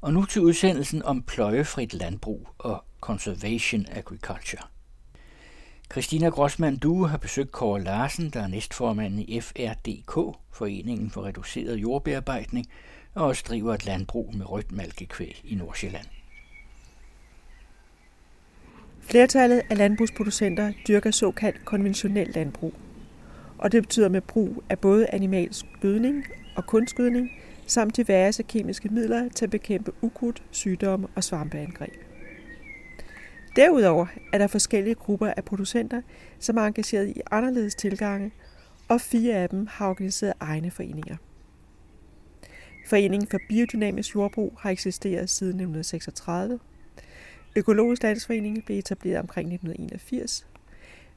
Og nu til udsendelsen om pløjefrit landbrug og conservation agriculture. Christina Grossmann Due har besøgt Kåre Larsen, der er næstformanden i FRDK, Foreningen for Reduceret Jordbearbejdning, og også driver et landbrug med rødt malkekvæg i Nordsjælland. Flertallet af landbrugsproducenter dyrker såkaldt konventionel landbrug, og det betyder med brug af både animalsk gødning og kunstgødning, samt diverse kemiske midler til at bekæmpe ukrudt, sygdomme og svampeangreb. Derudover er der forskellige grupper af producenter, som er engageret i anderledes tilgange, og fire af dem har organiseret egne foreninger. Foreningen for Biodynamisk Jordbrug har eksisteret siden 1936. Økologisk Landsforening blev etableret omkring 1981.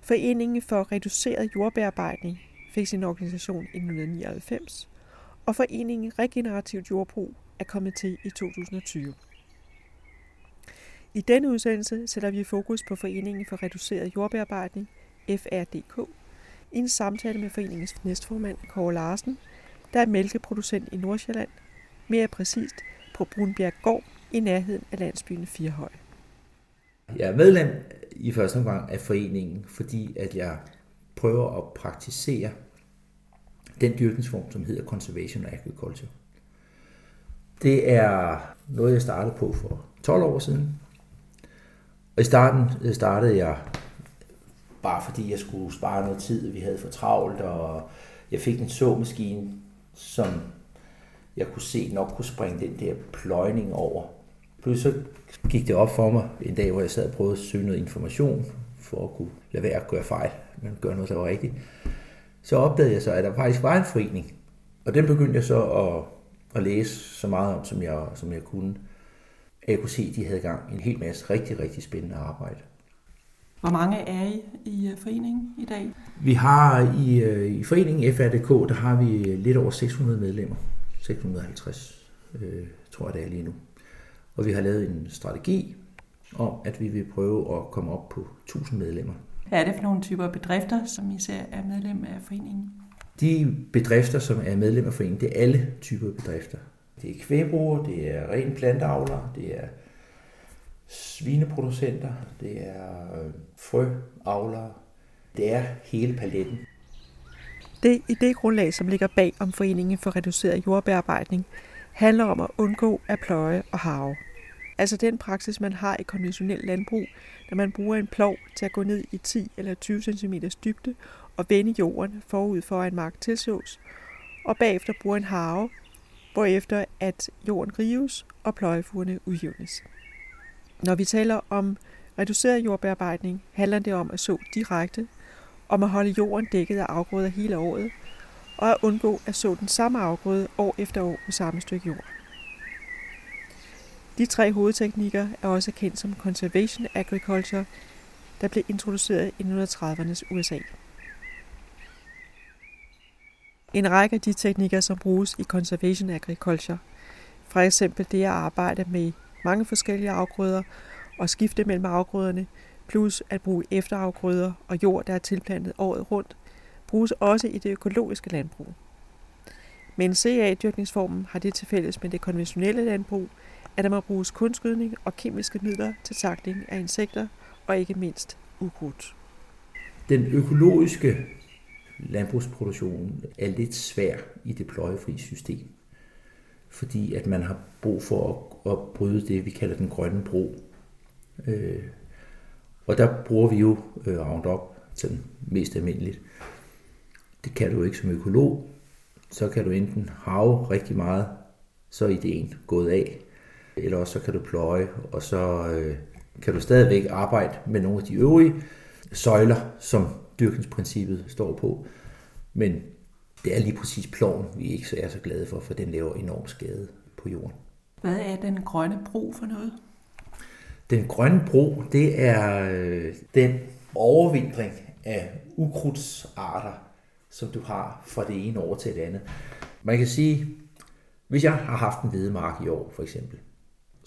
Foreningen for Reduceret Jordbearbejdning fik sin organisation i 1999 og foreningen Regenerativt Jordbrug er kommet til i 2020. I denne udsendelse sætter vi fokus på Foreningen for Reduceret Jordbearbejdning, FRDK, i en samtale med foreningens næstformand Kåre Larsen, der er mælkeproducent i Nordsjælland, mere præcist på Brunbjerg Gård i nærheden af landsbyen Firhøj. Jeg er medlem i første omgang af foreningen, fordi at jeg prøver at praktisere den dyrkningsform, som hedder Conservation Agriculture. Det er noget, jeg startede på for 12 år siden. Og i starten øh, startede jeg bare fordi jeg skulle spare noget tid, vi havde for travlt, og jeg fik en såmaskine, som jeg kunne se nok kunne springe den der pløjning over. Pludselig så gik det op for mig en dag, hvor jeg sad og prøvede at søge noget information, for at kunne lade være at gøre fejl, men gøre noget, der var rigtigt så opdagede jeg så, at der faktisk var en forening. Og den begyndte jeg så at, at læse så meget om, som jeg, som jeg kunne. Jeg kunne se, at de havde gang en hel masse rigtig, rigtig spændende arbejde. Hvor mange er I i øh, foreningen i dag? Vi har i, øh, i foreningen FRDK, der har vi lidt over 600 medlemmer. 650, øh, tror jeg det er lige nu. Og vi har lavet en strategi om, at vi vil prøve at komme op på 1000 medlemmer hvad er det for nogle typer bedrifter, som I ser er medlem af foreningen? De bedrifter, som er medlem af foreningen, det er alle typer bedrifter. Det er kvægbrugere, det er ren planteavlere, det er svineproducenter, det er øh, frøavlere, det er hele paletten. Det idégrundlag, som ligger bag om Foreningen for Reduceret Jordbearbejdning, handler om at undgå at pløje og harve. Altså den praksis, man har i konventionel landbrug, når man bruger en plov til at gå ned i 10 eller 20 cm dybde og vende jorden forud for en mark tilsås, og bagefter bruger en harve, hvorefter at jorden rives og pløjefugerne udjævnes. Når vi taler om reduceret jordbearbejdning, handler det om at så direkte, om at holde jorden dækket af afgrøder hele året, og at undgå at så den samme afgrøde år efter år på samme stykke jord. De tre hovedteknikker er også kendt som Conservation Agriculture, der blev introduceret i 1930'ernes USA. En række af de teknikker, som bruges i Conservation Agriculture, for eksempel det at arbejde med mange forskellige afgrøder og skifte mellem afgrøderne, plus at bruge efterafgrøder og jord, der er tilplantet året rundt, bruges også i det økologiske landbrug. Men CA-dyrkningsformen har det til fælles med det konventionelle landbrug, at der må bruges kunstgødning og kemiske midler til takling af insekter og ikke mindst ukrudt. Den økologiske landbrugsproduktion er lidt svær i det pløjefri system, fordi at man har brug for at, at bryde det, vi kalder den grønne bro. Øh, og der bruger vi jo øh, Roundup sådan mest almindeligt. Det kan du ikke som økolog. Så kan du enten have rigtig meget, så er ideen gået af eller også så kan du pløje, og så øh, kan du stadigvæk arbejde med nogle af de øvrige søjler, som dyrkningsprincippet står på. Men det er lige præcis ploven, vi ikke er så glade for, for den laver enorm skade på jorden. Hvad er den grønne bro for noget? Den grønne bro, det er øh, den overvintring af ukrudtsarter, som du har fra det ene år til det andet. Man kan sige, hvis jeg har haft en hvedemark i år for eksempel,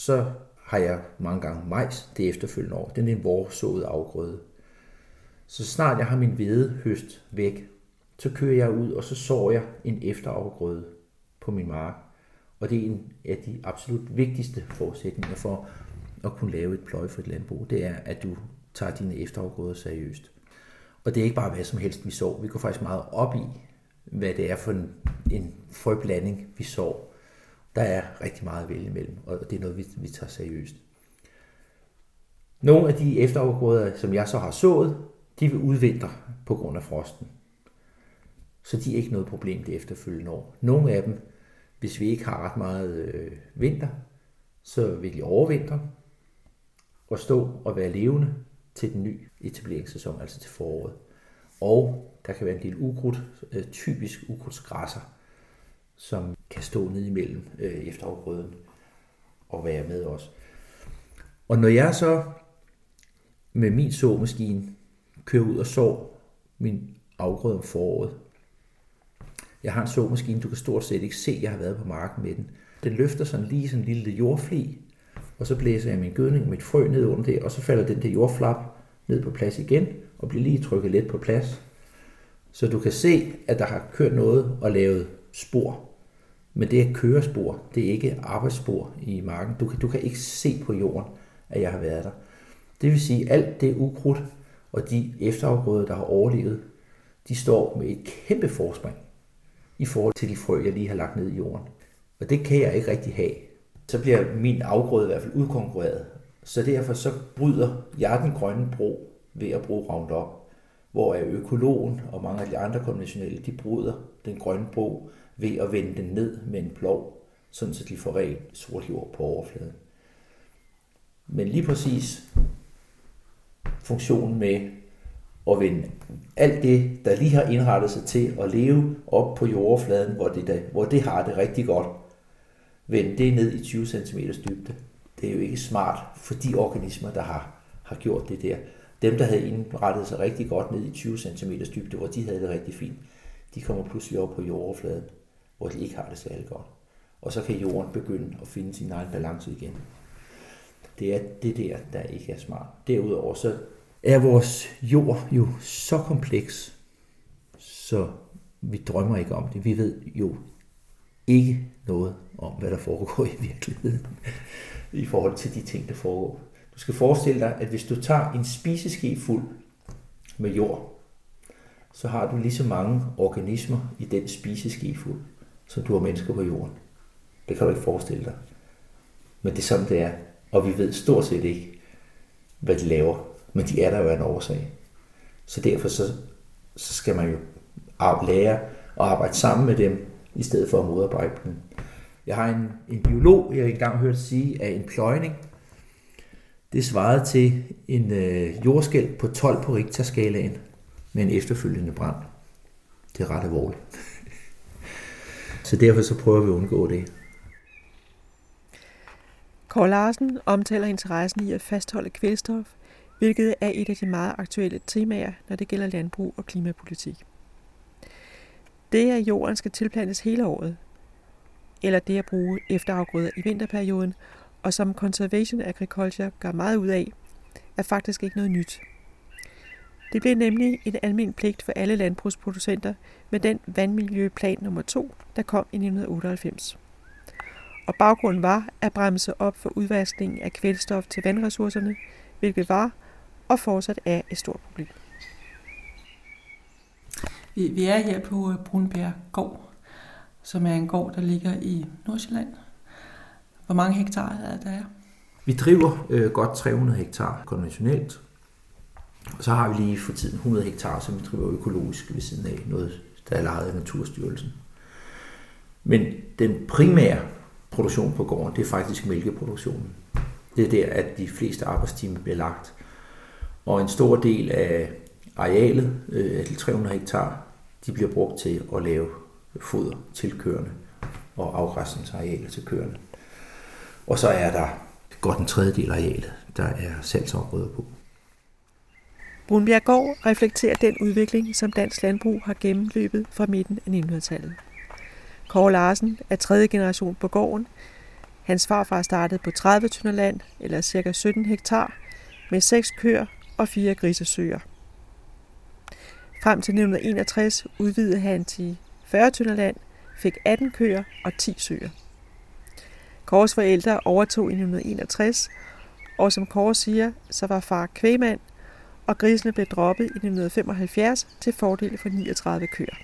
så har jeg mange gange majs det efterfølgende år. Den er en vorsået afgrøde. Så snart jeg har min hvede høst væk, så kører jeg ud, og så sår jeg en efterafgrøde på min mark. Og det er en af de absolut vigtigste forudsætninger for at kunne lave et pløjefrit landbrug, det er, at du tager dine efterafgrøder seriøst. Og det er ikke bare hvad som helst, vi så. Vi går faktisk meget op i, hvad det er for en, en frøblanding, vi så. Der er rigtig meget at vælge imellem, og det er noget, vi, vi tager seriøst. Nogle af de efterafgrøder, som jeg så har sået, de vil udvintre på grund af frosten. Så de er ikke noget problem det efterfølgende år. Nogle af dem, hvis vi ikke har ret meget øh, vinter, så vil de overvintre og stå og være levende til den nye etableringssæson, altså til foråret. Og der kan være en del ukrudt, øh, typisk ukrudtsgræsser, som kan stå ned imellem øh, efterafgrøden og være med os. Og når jeg så med min såmaskine kører ud og så min afgrøde om foråret, jeg har en såmaskine, du kan stort set ikke se, at jeg har været på marken med den. Den løfter sådan lige sådan en lille jordfli, og så blæser jeg min gødning, mit frø ned under det, og så falder den der jordflap ned på plads igen, og bliver lige trykket let på plads. Så du kan se, at der har kørt noget og lavet spor. Men det er kørespor, det er ikke arbejdsspor i marken. Du kan, du kan ikke se på jorden, at jeg har været der. Det vil sige, at alt det ukrudt og de efterafgrøder, der har overlevet, de står med et kæmpe forspring i forhold til de frø, jeg lige har lagt ned i jorden. Og det kan jeg ikke rigtig have. Så bliver min afgrøde i hvert fald udkonkurreret. Så derfor så bryder jeg den grønne bro ved at bruge Roundup, hvor økologen og mange af de andre konventionelle, de bryder den grønne bro ved at vende den ned med en plov, sådan så de får rent sort jord på overfladen. Men lige præcis funktionen med at vende alt det, der lige har indrettet sig til at leve op på jordfladen, hvor det, der, hvor det har det rigtig godt, vende det ned i 20 cm dybde. Det er jo ikke smart for de organismer, der har, har gjort det der. Dem, der havde indrettet sig rigtig godt ned i 20 cm dybde, hvor de havde det rigtig fint, de kommer pludselig op på jordoverfladen, hvor de ikke har det særlig godt. Og så kan jorden begynde at finde sin egen balance igen. Det er det der, der ikke er smart. Derudover så er vores jord jo så kompleks, så vi drømmer ikke om det. Vi ved jo ikke noget om, hvad der foregår i virkeligheden i forhold til de ting, der foregår. Du skal forestille dig, at hvis du tager en spiseske fuld med jord, så har du lige så mange organismer i den spiseske fuld, som du har mennesker på jorden. Det kan du ikke forestille dig. Men det er sådan, det er. Og vi ved stort set ikke, hvad de laver men de er der jo af en årsag. Så derfor så, så skal man jo lære at arbejde sammen med dem, i stedet for at modarbejde dem. Jeg har en, en biolog, jeg engang hørt sige, at en pløjning, det svarede til en øh, jordskæld på 12 på Richterskalaen med en efterfølgende brand. Det er ret alvorligt. så derfor så prøver vi at undgå det. Kåre Larsen omtaler interessen i at fastholde kvælstof hvilket er et af de meget aktuelle temaer, når det gælder landbrug og klimapolitik. Det, at jorden skal tilplantes hele året, eller det at bruge efterafgrøder i vinterperioden, og som Conservation Agriculture gør meget ud af, er faktisk ikke noget nyt. Det blev nemlig en almindelig pligt for alle landbrugsproducenter med den vandmiljøplan nummer 2, der kom i 1998. Og baggrunden var at bremse op for udvaskningen af kvælstof til vandressourcerne, hvilket var og fortsat er et stort problem. Vi, vi er her på øh, Brunbjerg Gård, som er en gård, der ligger i Nordsjælland. Hvor mange hektar er der? Vi driver øh, godt 300 hektar konventionelt. Og så har vi lige for tiden 100 hektar, som vi driver økologisk ved siden af, noget der er lejet af Naturstyrelsen. Men den primære produktion på gården, det er faktisk mælkeproduktionen. Det er der, at de fleste arbejdstimer bliver lagt. Og en stor del af arealet, øh, de 300 hektar, de bliver brugt til at lave foder til køerne og afgræsningsarealer til køerne. Og så er der godt en tredjedel af arealet, der er salgsområder på. Brunbjerggård reflekterer den udvikling, som dansk landbrug har gennemløbet fra midten af 1900-tallet. Kåre Larsen er tredje generation på gården. Hans farfar startede på 30 tønder land, eller ca. 17 hektar, med seks køer og fire grisesøer. Frem til 1961 udvidede han til 40 tønder land, fik 18 køer og 10 søer. Kåres forældre overtog i 1961, og som Kåre siger, så var far kvægmand, og grisene blev droppet i 1975 til fordel for 39 køer.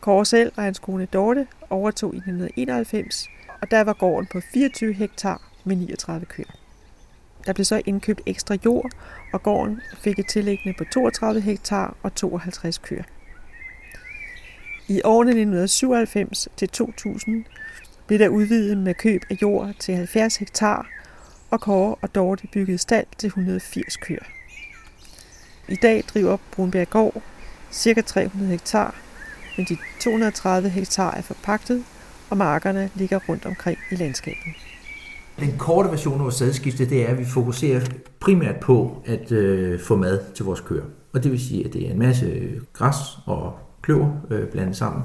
Kåre selv og hans kone Dorte overtog i 1991, og der var gården på 24 hektar med 39 køer. Der blev så indkøbt ekstra jord, og gården fik et tillæggende på 32 hektar og 52 køer. I årene 1997 til 2000 blev der udvidet med køb af jord til 70 hektar, og Kåre og Dorte byggede stald til 180 køer. I dag driver Brunbjerg Gård ca. 300 hektar, men de 230 hektar er forpagtet, og markerne ligger rundt omkring i landskabet. Den korte version af vores sædskifte, det er, at vi fokuserer primært på at øh, få mad til vores køer. Og det vil sige, at det er en masse græs og kløver øh, blandet sammen.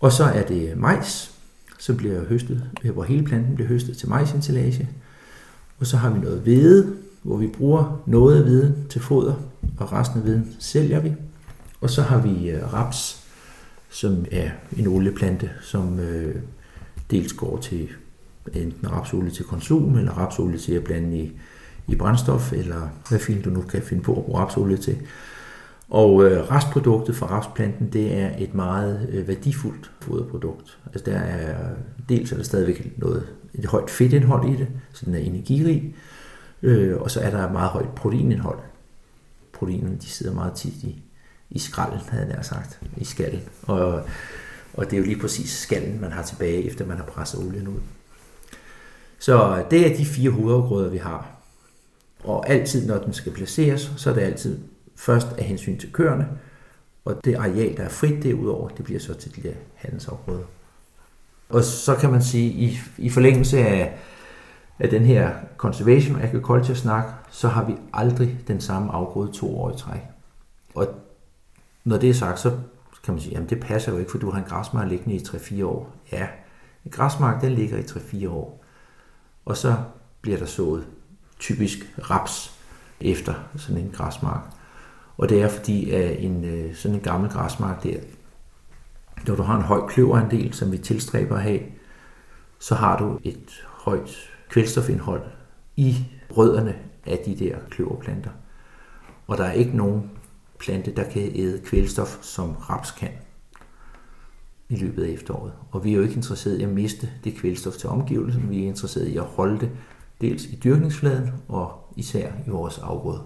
Og så er det majs, som bliver høstet, øh, hvor hele planten bliver høstet til majsintillage. Og så har vi noget hvede, hvor vi bruger noget af hveden til foder, og resten af hveden sælger vi. Og så har vi øh, raps, som er en olieplante, som øh, dels går til enten rapsolie til konsum, eller rapsolie til at blande i, i brændstof, eller hvad fint du nu kan finde på at bruge rapsolie til. Og øh, restproduktet fra rapsplanten, det er et meget øh, værdifuldt foderprodukt. Altså der er, dels er der stadigvæk noget, et højt fedtindhold i det, så den er energirig, øh, og så er der et meget højt proteinindhold. Proteinerne, de sidder meget tit i, i skralden, havde jeg sagt, i skallen. Og, og det er jo lige præcis skallen, man har tilbage, efter man har presset olien ud. Så det er de fire hovedafgrøder, vi har. Og altid, når den skal placeres, så er det altid først af hensyn til køerne, og det areal, der er frit derudover, det bliver så til de der handelsafgrøder. Og så kan man sige, i, i forlængelse af, af den her conservation agriculture snak, så har vi aldrig den samme afgrøde to år i træk. Og når det er sagt, så kan man sige, jamen det passer jo ikke, for du har en græsmark liggende i 3-4 år. Ja, en græsmark, den ligger i 3-4 år. Og så bliver der sået typisk raps efter sådan en græsmark. Og det er fordi, at en, øh, sådan en gammel græsmark der, når du har en høj kløverandel, som vi tilstræber at have, så har du et højt kvælstofindhold i rødderne af de der kløverplanter. Og der er ikke nogen plante, der kan æde kvælstof, som raps kan i løbet af efteråret. Og vi er jo ikke interesseret i at miste det kvælstof til omgivelsen, vi er interesseret i at holde det dels i dyrkningsfladen og især i vores afgrøde.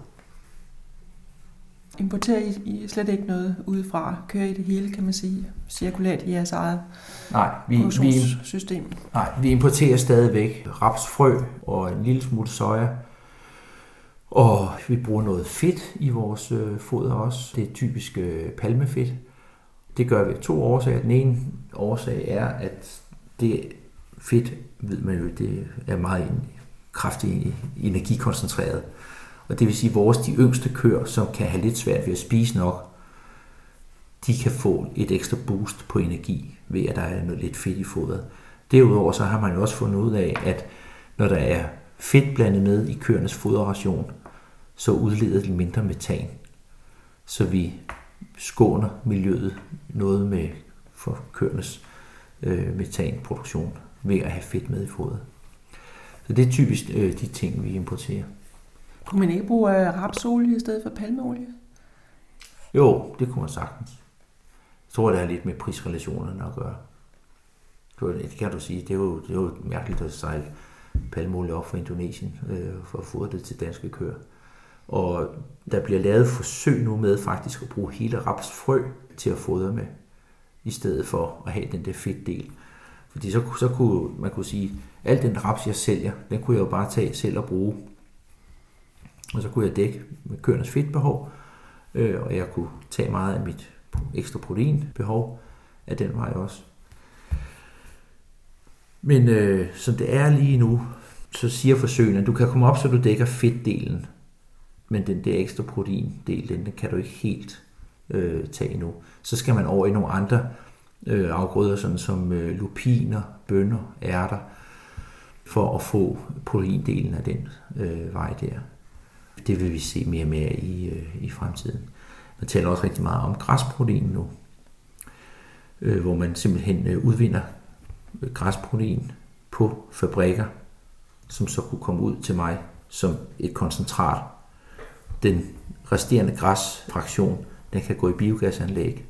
Importerer I, I slet ikke noget udefra? Kører I det hele, kan man sige, cirkulært i jeres eget nej, vi, vi, system? Nej, vi importerer stadigvæk rapsfrø og en lille smule soja. Og vi bruger noget fedt i vores øh, foder også. Det er typisk øh, palmefedt. Det gør vi af to årsager. Den ene årsag er, at det fedt, ved man jo, det er meget kraftigt energikoncentreret. Og det vil sige, at vores de yngste køer, som kan have lidt svært ved at spise nok, de kan få et ekstra boost på energi ved, at der er noget lidt fedt i fodret. Derudover så har man jo også fundet ud af, at når der er fedt blandet med i køernes foderration, så udleder de mindre metan. Så vi skåner miljøet noget med for køernes øh, metanproduktion ved at have fedt med i fodret. Så det er typisk øh, de ting, vi importerer. Kunne man ikke bruge øh, rapsolie i stedet for palmeolie? Jo, det kunne man sagtens. Jeg tror, det har lidt med prisrelationerne at gøre. Det kan du sige. Det er jo, det er jo mærkeligt at sejle palmeolie op fra Indonesien øh, for at få det til danske køer. Og der bliver lavet forsøg nu med faktisk at bruge hele rapsfrø til at fodre med, i stedet for at have den der fedtdel. Fordi så, så kunne man kunne sige, at al den raps, jeg sælger, den kunne jeg jo bare tage selv og bruge og så kunne jeg dække med køernes fedtbehov, øh, og jeg kunne tage meget af mit ekstra proteinbehov af den vej også. Men øh, som det er lige nu, så siger forsøgene, at du kan komme op, så du dækker fedtdelen, men den der ekstra proteindel, den, den kan du ikke helt øh, tage nu. Så skal man over i nogle andre øh, afgrøder, sådan som øh, lupiner, bønner, ærter, for at få proteindelen af den øh, vej der. Det vil vi se mere og mere i, øh, i fremtiden. Man taler også rigtig meget om græsprotein nu, øh, hvor man simpelthen øh, udvinder øh, græsprotein på fabrikker, som så kunne komme ud til mig som et koncentrat. Den resterende græsfraktion, den kan gå i biogasanlæg.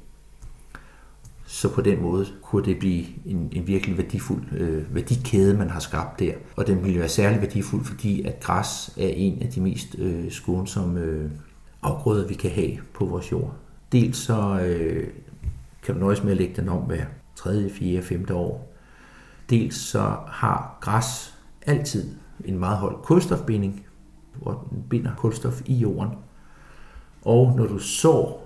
Så på den måde kunne det blive en, en virkelig værdifuld øh, værdikæde, man har skabt der. Og den ville være særlig værdifuld, fordi at græs er en af de mest øh, skånsomme øh, afgrøder, vi kan have på vores jord. Dels så øh, kan man nøjes med at lægge den om hver 3., 4., 5. år. Dels så har græs altid en meget høj kulstofbinding, hvor den binder kulstof i jorden. Og når du sår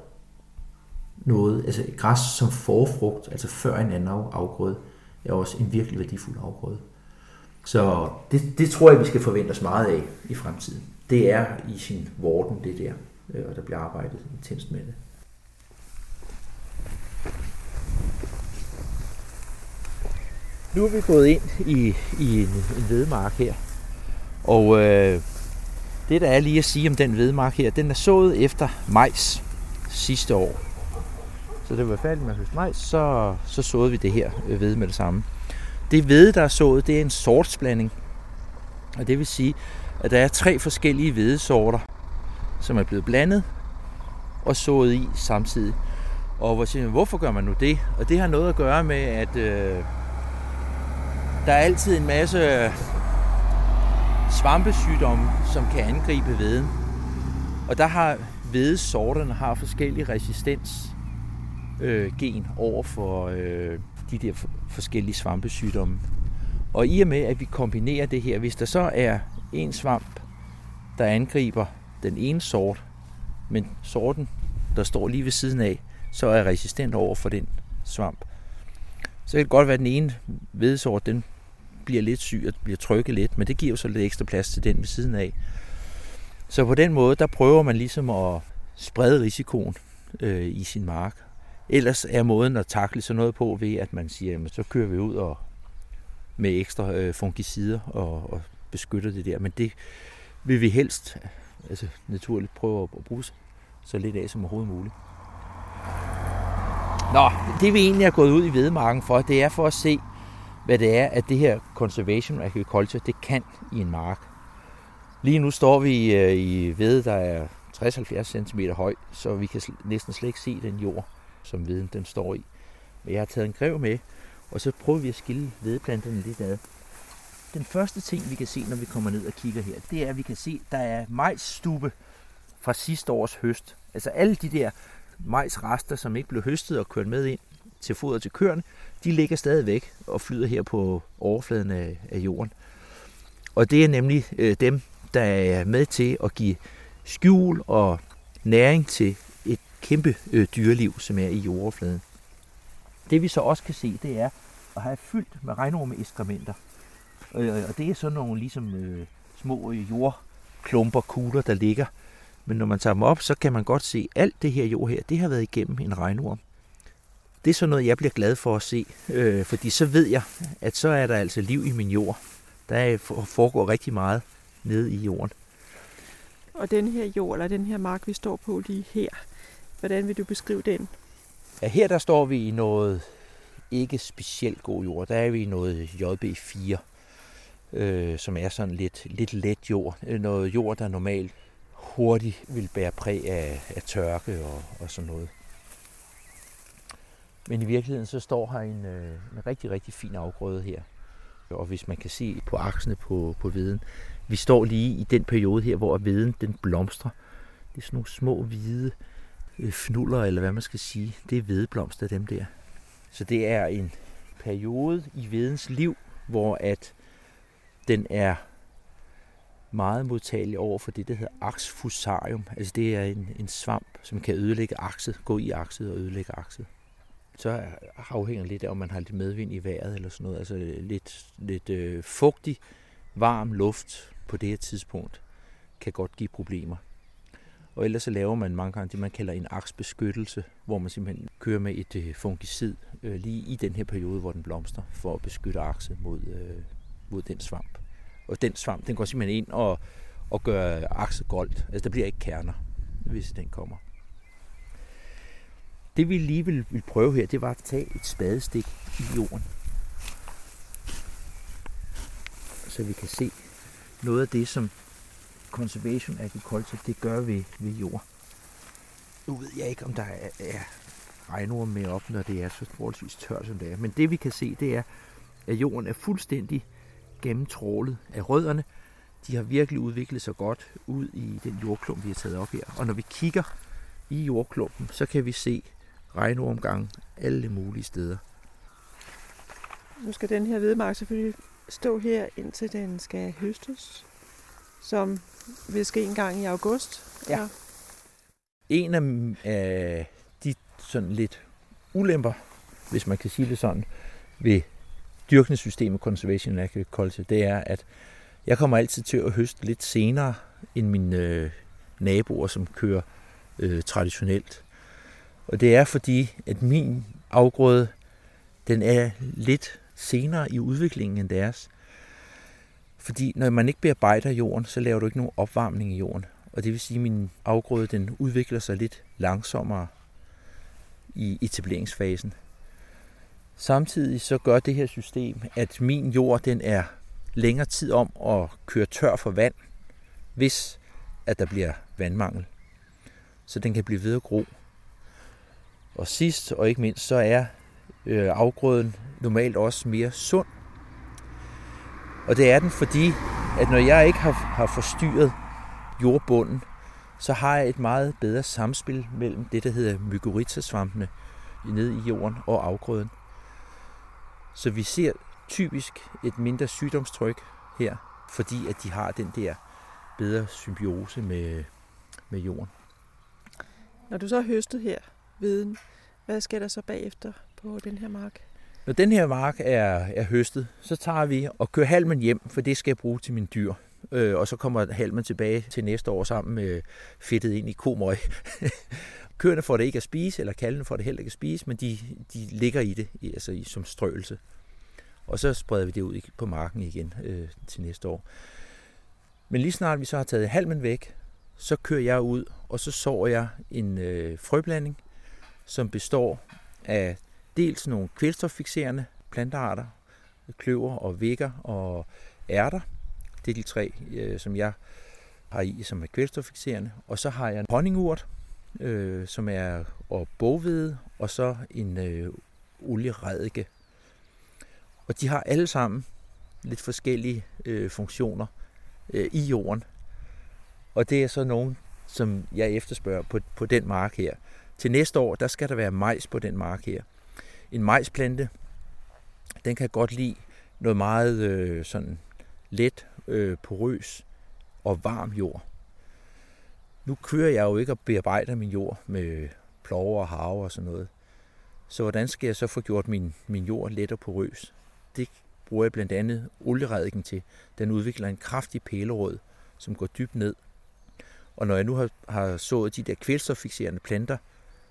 noget, altså græs som forfrugt, altså før en anden afgrøde, er også en virkelig værdifuld afgrøde. Så det, det tror jeg, vi skal forvente os meget af i fremtiden. Det er i sin vorden, det der, øh, og der bliver arbejdet intenst med det. Nu er vi gået ind i, i en, en vedmark her, og øh, det der er lige at sige om den vedmark her, den er sået efter majs sidste år. Så det var færdigt med at høste majs, så, så såede vi det her øh, ved med det samme. Det ved, der er sået, det er en sortsblanding. Og det vil sige, at der er tre forskellige hvedesorter, som er blevet blandet og sået i samtidig. Og hvor siger man, hvorfor gør man nu det? Og det har noget at gøre med, at øh, der er altid en masse svampesygdomme, som kan angribe veden. Og der har hvedesorterne har forskellig resistens øh, gen over for øh, de der forskellige svampesygdomme. Og i og med, at vi kombinerer det her, hvis der så er en svamp, der angriber den ene sort, men sorten, der står lige ved siden af, så er resistent over for den svamp. Så kan det godt være, at den ene vedsort, den bliver lidt syg og bliver trykket lidt, men det giver jo så lidt ekstra plads til den ved siden af. Så på den måde, der prøver man ligesom at sprede risikoen øh, i sin mark. Ellers er måden at takle sådan noget på ved, at man siger, jamen, så kører vi ud og med ekstra øh, fungicider og, og beskytter det der. Men det vil vi helst altså naturligt prøve at bruge så lidt af som overhovedet muligt. Nå, det vi egentlig er gået ud i vedmarken for, det er for at se, hvad det er, at det her conservation agriculture, det kan i en mark. Lige nu står vi øh, i ved, der er 60-70 cm høj, så vi kan næsten slet ikke se den jord, som viden den står i. Men jeg har taget en grev med, og så prøver vi at skille vedplanterne lidt ad. Den første ting, vi kan se, når vi kommer ned og kigger her, det er, at vi kan se, at der er majsstube fra sidste års høst. Altså alle de der majsrester, som ikke blev høstet og kørt med ind til foder til køerne, de ligger stadigvæk og flyder her på overfladen af, af jorden. Og det er nemlig øh, dem, der er med til at give skjul og næring til kæmpe øh, dyreliv, som er i jordoverfladen. Det vi så også kan se, det er at have fyldt med regnorme eskrementer. Øh, og det er sådan nogle ligesom øh, små øh, jordklumper, kugler, der ligger. Men når man tager dem op, så kan man godt se, at alt det her jord her, det har været igennem en regnorm. Det er sådan noget, jeg bliver glad for at se, øh, fordi så ved jeg, at så er der altså liv i min jord. Der foregår rigtig meget nede i jorden. Og den her jord, eller den her mark, vi står på lige her, hvordan vil du beskrive den? Ja, her der står vi i noget ikke specielt god jord. Der er vi i noget JB4, øh, som er sådan lidt, lidt let jord. Noget jord, der normalt hurtigt vil bære præg af, af tørke og, og sådan noget. Men i virkeligheden så står her en, øh, en rigtig, rigtig fin afgrøde her. Og hvis man kan se på aksene på, på veden, vi står lige i den periode her, hvor veden den blomstrer. Det er sådan nogle små hvide Øh, fnuller, eller hvad man skal sige. Det er hvedeblomster, dem der. Så det er en periode i vedens liv, hvor at den er meget modtagelig over for det, der hedder axfusarium. Altså det er en, en svamp, som kan ødelægge akset, gå i akset og ødelægge akset så afhænger lidt af, om man har lidt medvind i vejret eller sådan noget. Altså lidt, lidt øh, fugtig, varm luft på det her tidspunkt kan godt give problemer. Og ellers så laver man mange gange det, man kalder en aksbeskyttelse, hvor man simpelthen kører med et øh, fungicid øh, lige i den her periode, hvor den blomster, for at beskytte akset mod, øh, mod den svamp. Og den svamp, den går simpelthen ind og, og gør akset goldt. Altså der bliver ikke kerner, hvis den kommer. Det vi lige vil, vil prøve her, det var at tage et spadestik i jorden. så vi kan se noget af det, som conservation agriculture, det gør ved, ved jord. Nu ved jeg ikke, om der er, er regnorm med op, når det er så forholdsvis tørt, som det er. Men det vi kan se, det er, at jorden er fuldstændig gennemtrålet af rødderne. De har virkelig udviklet sig godt ud i den jordklump, vi har taget op her. Og når vi kigger i jordklumpen, så kan vi se regnormgang alle mulige steder. Nu skal den her hvedemark selvfølgelig stå her, indtil den skal høstes, som vil ske en gang i august. Ja. En af de sådan lidt ulemper, hvis man kan sige det sådan, ved dyrkningssystemet Conservation Agriculture, det er, at jeg kommer altid til at høste lidt senere end mine øh, naboer, som kører øh, traditionelt. Og det er fordi, at min afgrøde, den er lidt senere i udviklingen end deres. Fordi når man ikke bearbejder jorden, så laver du ikke nogen opvarmning i jorden. Og det vil sige, at min afgrøde den udvikler sig lidt langsommere i etableringsfasen. Samtidig så gør det her system, at min jord den er længere tid om at køre tør for vand, hvis at der bliver vandmangel. Så den kan blive ved at gro. Og sidst og ikke mindst, så er øh, afgrøden normalt også mere sund. Og det er den, fordi at når jeg ikke har, har forstyrret jordbunden, så har jeg et meget bedre samspil mellem det, der hedder mykorrhizasvampene nede i jorden og afgrøden. Så vi ser typisk et mindre sygdomstryk her, fordi at de har den der bedre symbiose med, med jorden. Når du så har høstet her viden, hvad skal der så bagefter på den her mark? Når den her mark er, er høstet, så tager vi og kører halmen hjem, for det skal jeg bruge til mine dyr. Øh, og så kommer halmen tilbage til næste år sammen med fedtet ind i komøg. Køerne får det ikke at spise, eller kalvene får det heller ikke at spise, men de, de ligger i det altså i, som strøelse. Og så spreder vi det ud på marken igen øh, til næste år. Men lige snart vi så har taget halmen væk, så kører jeg ud, og så sår jeg en øh, frøblanding, som består af dels nogle kvælstoffixerende plantearter, kløver og vækker og ærter. Det er de tre, øh, som jeg har i, som er kvælstoffixerende. Og så har jeg en honningurt, øh, som er og bogvede, og så en øh, olieredike. Og de har alle sammen lidt forskellige øh, funktioner øh, i jorden. Og det er så nogen, som jeg efterspørger på, på den mark her. Til næste år, der skal der være majs på den mark her. En majsplante, den kan godt lide noget meget øh, sådan let, øh, porøs og varm jord. Nu kører jeg jo ikke og bearbejder min jord med plover og have og sådan noget. Så hvordan skal jeg så få gjort min, min jord let og porøs? Det bruger jeg blandt andet olierediken til. Den udvikler en kraftig pælerød, som går dybt ned. Og når jeg nu har, har sået de der kvælstoffixerende planter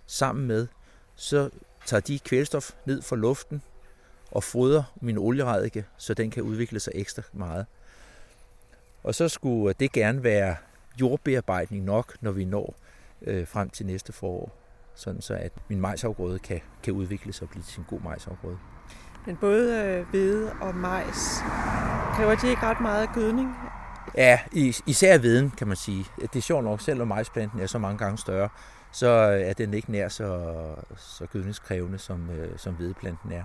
sammen med, så tager de kvælstof ned fra luften og fodrer min olieredike, så den kan udvikle sig ekstra meget. Og så skulle det gerne være jordbearbejdning nok, når vi når øh, frem til næste forår, sådan så at min majsafgrøde kan, kan udvikle sig og blive til en god majsafgrøde. Men både øh, hvede og majs, kræver de ikke ret meget gødning? Ja, især veden, kan man sige. Det er sjovt nok, selvom majsplanten er så mange gange større, så øh, er den ikke nær så, så gødningskrævende, som, øh, som hvedeplanten er.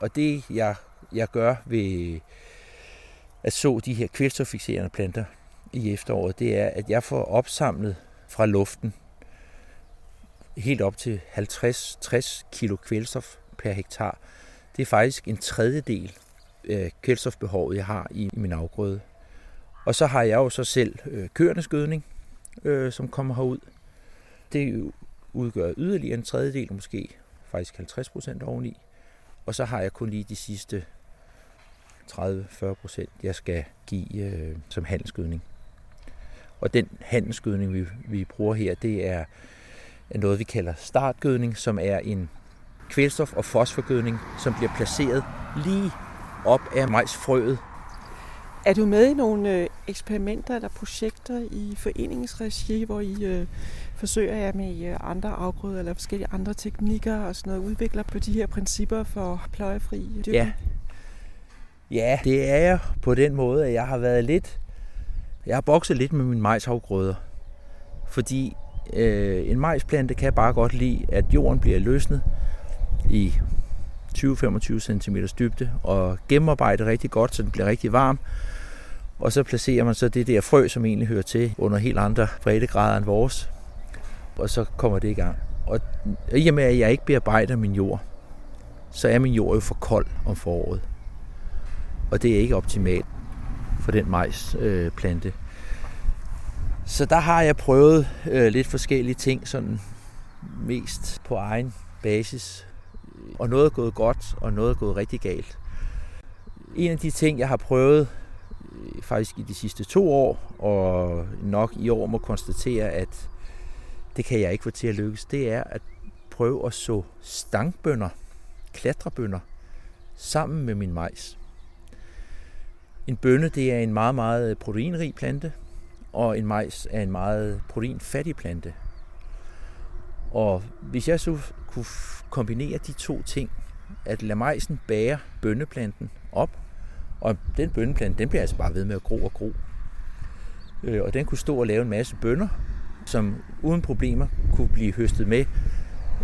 Og det, jeg, jeg gør ved at så de her kvælstoffixerende planter i efteråret, det er, at jeg får opsamlet fra luften helt op til 50-60 kilo kvælstof per hektar. Det er faktisk en tredjedel af kvælstofbehovet, jeg har i min afgrøde. Og så har jeg jo så selv øh, køernes gødning, øh, som kommer herud. Det udgør yderligere en tredjedel, måske faktisk 50 procent oveni. Og så har jeg kun lige de sidste 30-40 procent, jeg skal give øh, som handelsgødning. Og den handelsgødning, vi, vi bruger her, det er noget, vi kalder startgødning, som er en kvælstof- og fosforgødning, som bliver placeret lige op af majsfrøet. Er du med i nogle øh, eksperimenter eller projekter i foreningens regi, hvor I øh, forsøger jer med øh, andre afgrøder eller forskellige andre teknikker og sådan noget, udvikler på de her principper for pløjefri dyrkning? Ja, Ja, det er jeg på den måde, at jeg har været lidt... Jeg har bokset lidt med min majsafgrøder. Fordi øh, en majsplante kan bare godt lide, at jorden bliver løsnet i 20-25 cm dybde og gennemarbejdet rigtig godt, så den bliver rigtig varm. Og så placerer man så det der frø, som egentlig hører til under helt andre breddegrader end vores. Og så kommer det i gang. Og i og med, at jeg ikke bearbejder min jord, så er min jord jo for kold om foråret. Og det er ikke optimalt for den majsplante. Øh, så der har jeg prøvet øh, lidt forskellige ting, sådan mest på egen basis. Og noget er gået godt, og noget er gået rigtig galt. En af de ting, jeg har prøvet Øh, faktisk i de sidste to år, og nok i år må konstatere, at det kan jeg ikke få til at lykkes, det er at prøve at så stangbønder, klatrebønder, sammen med min majs. En bønne, det er en meget, meget proteinrig plante, og en majs er en meget proteinfattig plante. Og hvis jeg så kunne kombinere de to ting, at lade majsen bære bønneplanten op, og den bønneplante, den bliver altså bare ved med at gro og gro. Øh, og den kunne stå og lave en masse bønner, som uden problemer kunne blive høstet med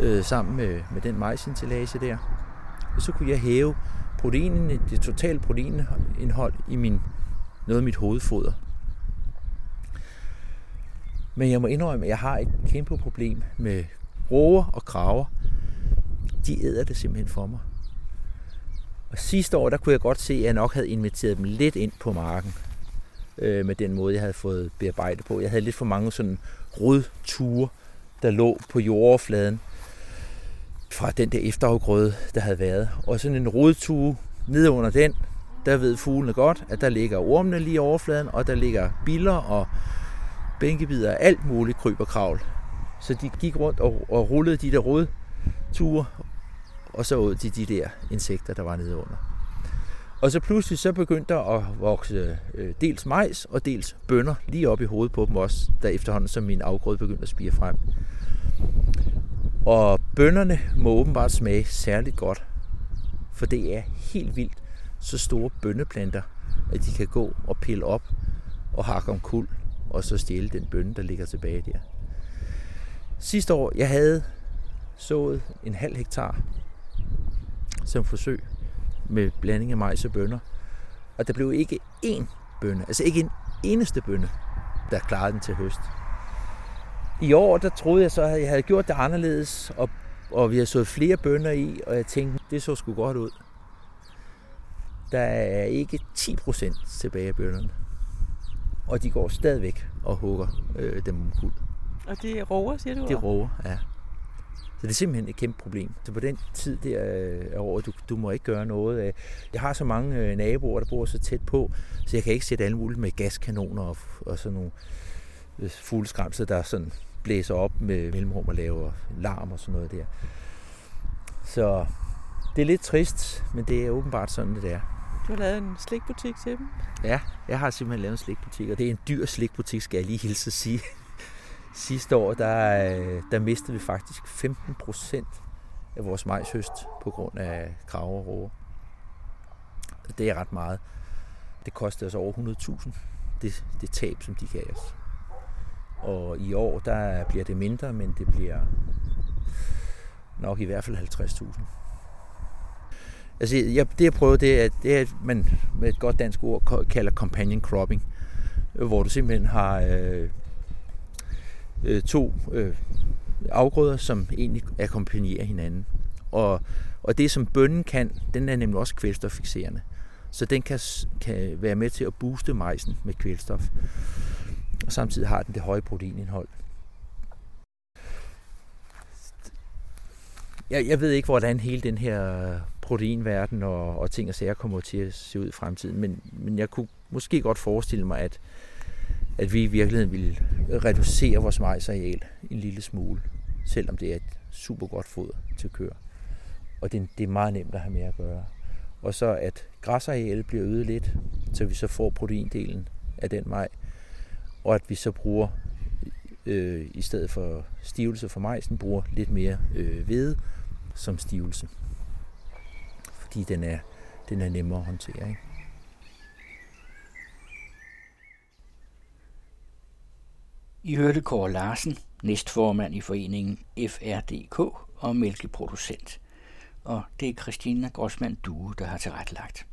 øh, sammen med, med den majsintillage der. Og så kunne jeg hæve proteinen, det totale proteinindhold i min, noget af mit hovedfoder. Men jeg må indrømme, at jeg har et kæmpe problem med roer og kraver. De æder det simpelthen for mig. Og sidste år, der kunne jeg godt se, at jeg nok havde inviteret dem lidt ind på marken øh, med den måde, jeg havde fået bearbejdet på. Jeg havde lidt for mange sådan rodture, der lå på jordoverfladen fra den der efterafgrøde, der havde været. Og sådan en rodtue ned under den, der ved fuglene godt, at der ligger ormene lige i overfladen, og der ligger biller og bænkebider og alt muligt kryb og kravl. Så de gik rundt og, og rullede de der rodture, og så ud de de der insekter, der var nede under. Og så pludselig så begyndte der at vokse øh, dels majs og dels bønner lige op i hovedet på dem også, da efterhånden som min afgrøde begyndte at spire frem. Og bønnerne må åbenbart smage særligt godt, for det er helt vildt så store bønneplanter, at de kan gå og pille op og hakke om kul, og så stjæle den bønne, der ligger tilbage der. Sidste år, jeg havde sået en halv hektar som forsøg med blanding af majs og bønner. Og der blev ikke én bønne, altså ikke en eneste bønne, der klarede den til høst. I år, der troede jeg så, at jeg havde gjort det anderledes, og, og vi har sået flere bønner i, og jeg tænkte, det så sgu godt ud. Der er ikke 10% tilbage af bønnerne. Og de går stadigvæk og hugger øh, dem omkuld. Og det er roer, siger du? Det er roer, ja. Så det er simpelthen et kæmpe problem. Så på den tid der af året, du, du må ikke gøre noget. Jeg har så mange øh, naboer, der bor så tæt på, så jeg kan ikke sætte alle muligt med gaskanoner og, og sådan nogle øh, fugleskramser, der sådan blæser op med mellemrum og laver larm og sådan noget der. Så det er lidt trist, men det er åbenbart sådan, det er. Du har lavet en slikbutik til dem? Ja, jeg har simpelthen lavet en slikbutik, og det er en dyr slikbutik, skal jeg lige hilse at sige. Sidste år, der, øh, der mistede vi faktisk 15 procent af vores majshøst på grund af krav og råger. Det er ret meget. Det kostede os over 100.000, det, det tab, som de gav os. Og i år, der bliver det mindre, men det bliver nok i hvert fald 50.000. Altså, jeg, det jeg prøver, det er, det er, man med et godt dansk ord kalder companion cropping, hvor du simpelthen har øh, øh, to øh, afgrøder, som egentlig akkompagnerer hinanden. Og, og det, som bønnen kan, den er nemlig også kvælstoffixerende. Så den kan, kan være med til at booste majsen med kvælstof. Og samtidig har den det høje proteinindhold. Jeg, jeg ved ikke, hvordan hele den her proteinverden og, og ting og sager kommer til at se ud i fremtiden, men, men jeg kunne måske godt forestille mig, at, at vi i virkeligheden ville reducere vores majsareal en lille smule, selvom det er et super godt foder til køer. Og det, det er meget nemt at have med at gøre. Og så at græsarealet bliver øget lidt, så vi så får proteindelen af den maj, og at vi så bruger, øh, i stedet for stivelse for majsen, bruger lidt mere øh, hvede som stivelse. Fordi den er, den er nemmere at håndtere. Ikke? I hørte Kåre Larsen, næstformand i foreningen FRDK og mælkeproducent. Og det er Christina Grossmann Due, der har tilrettelagt.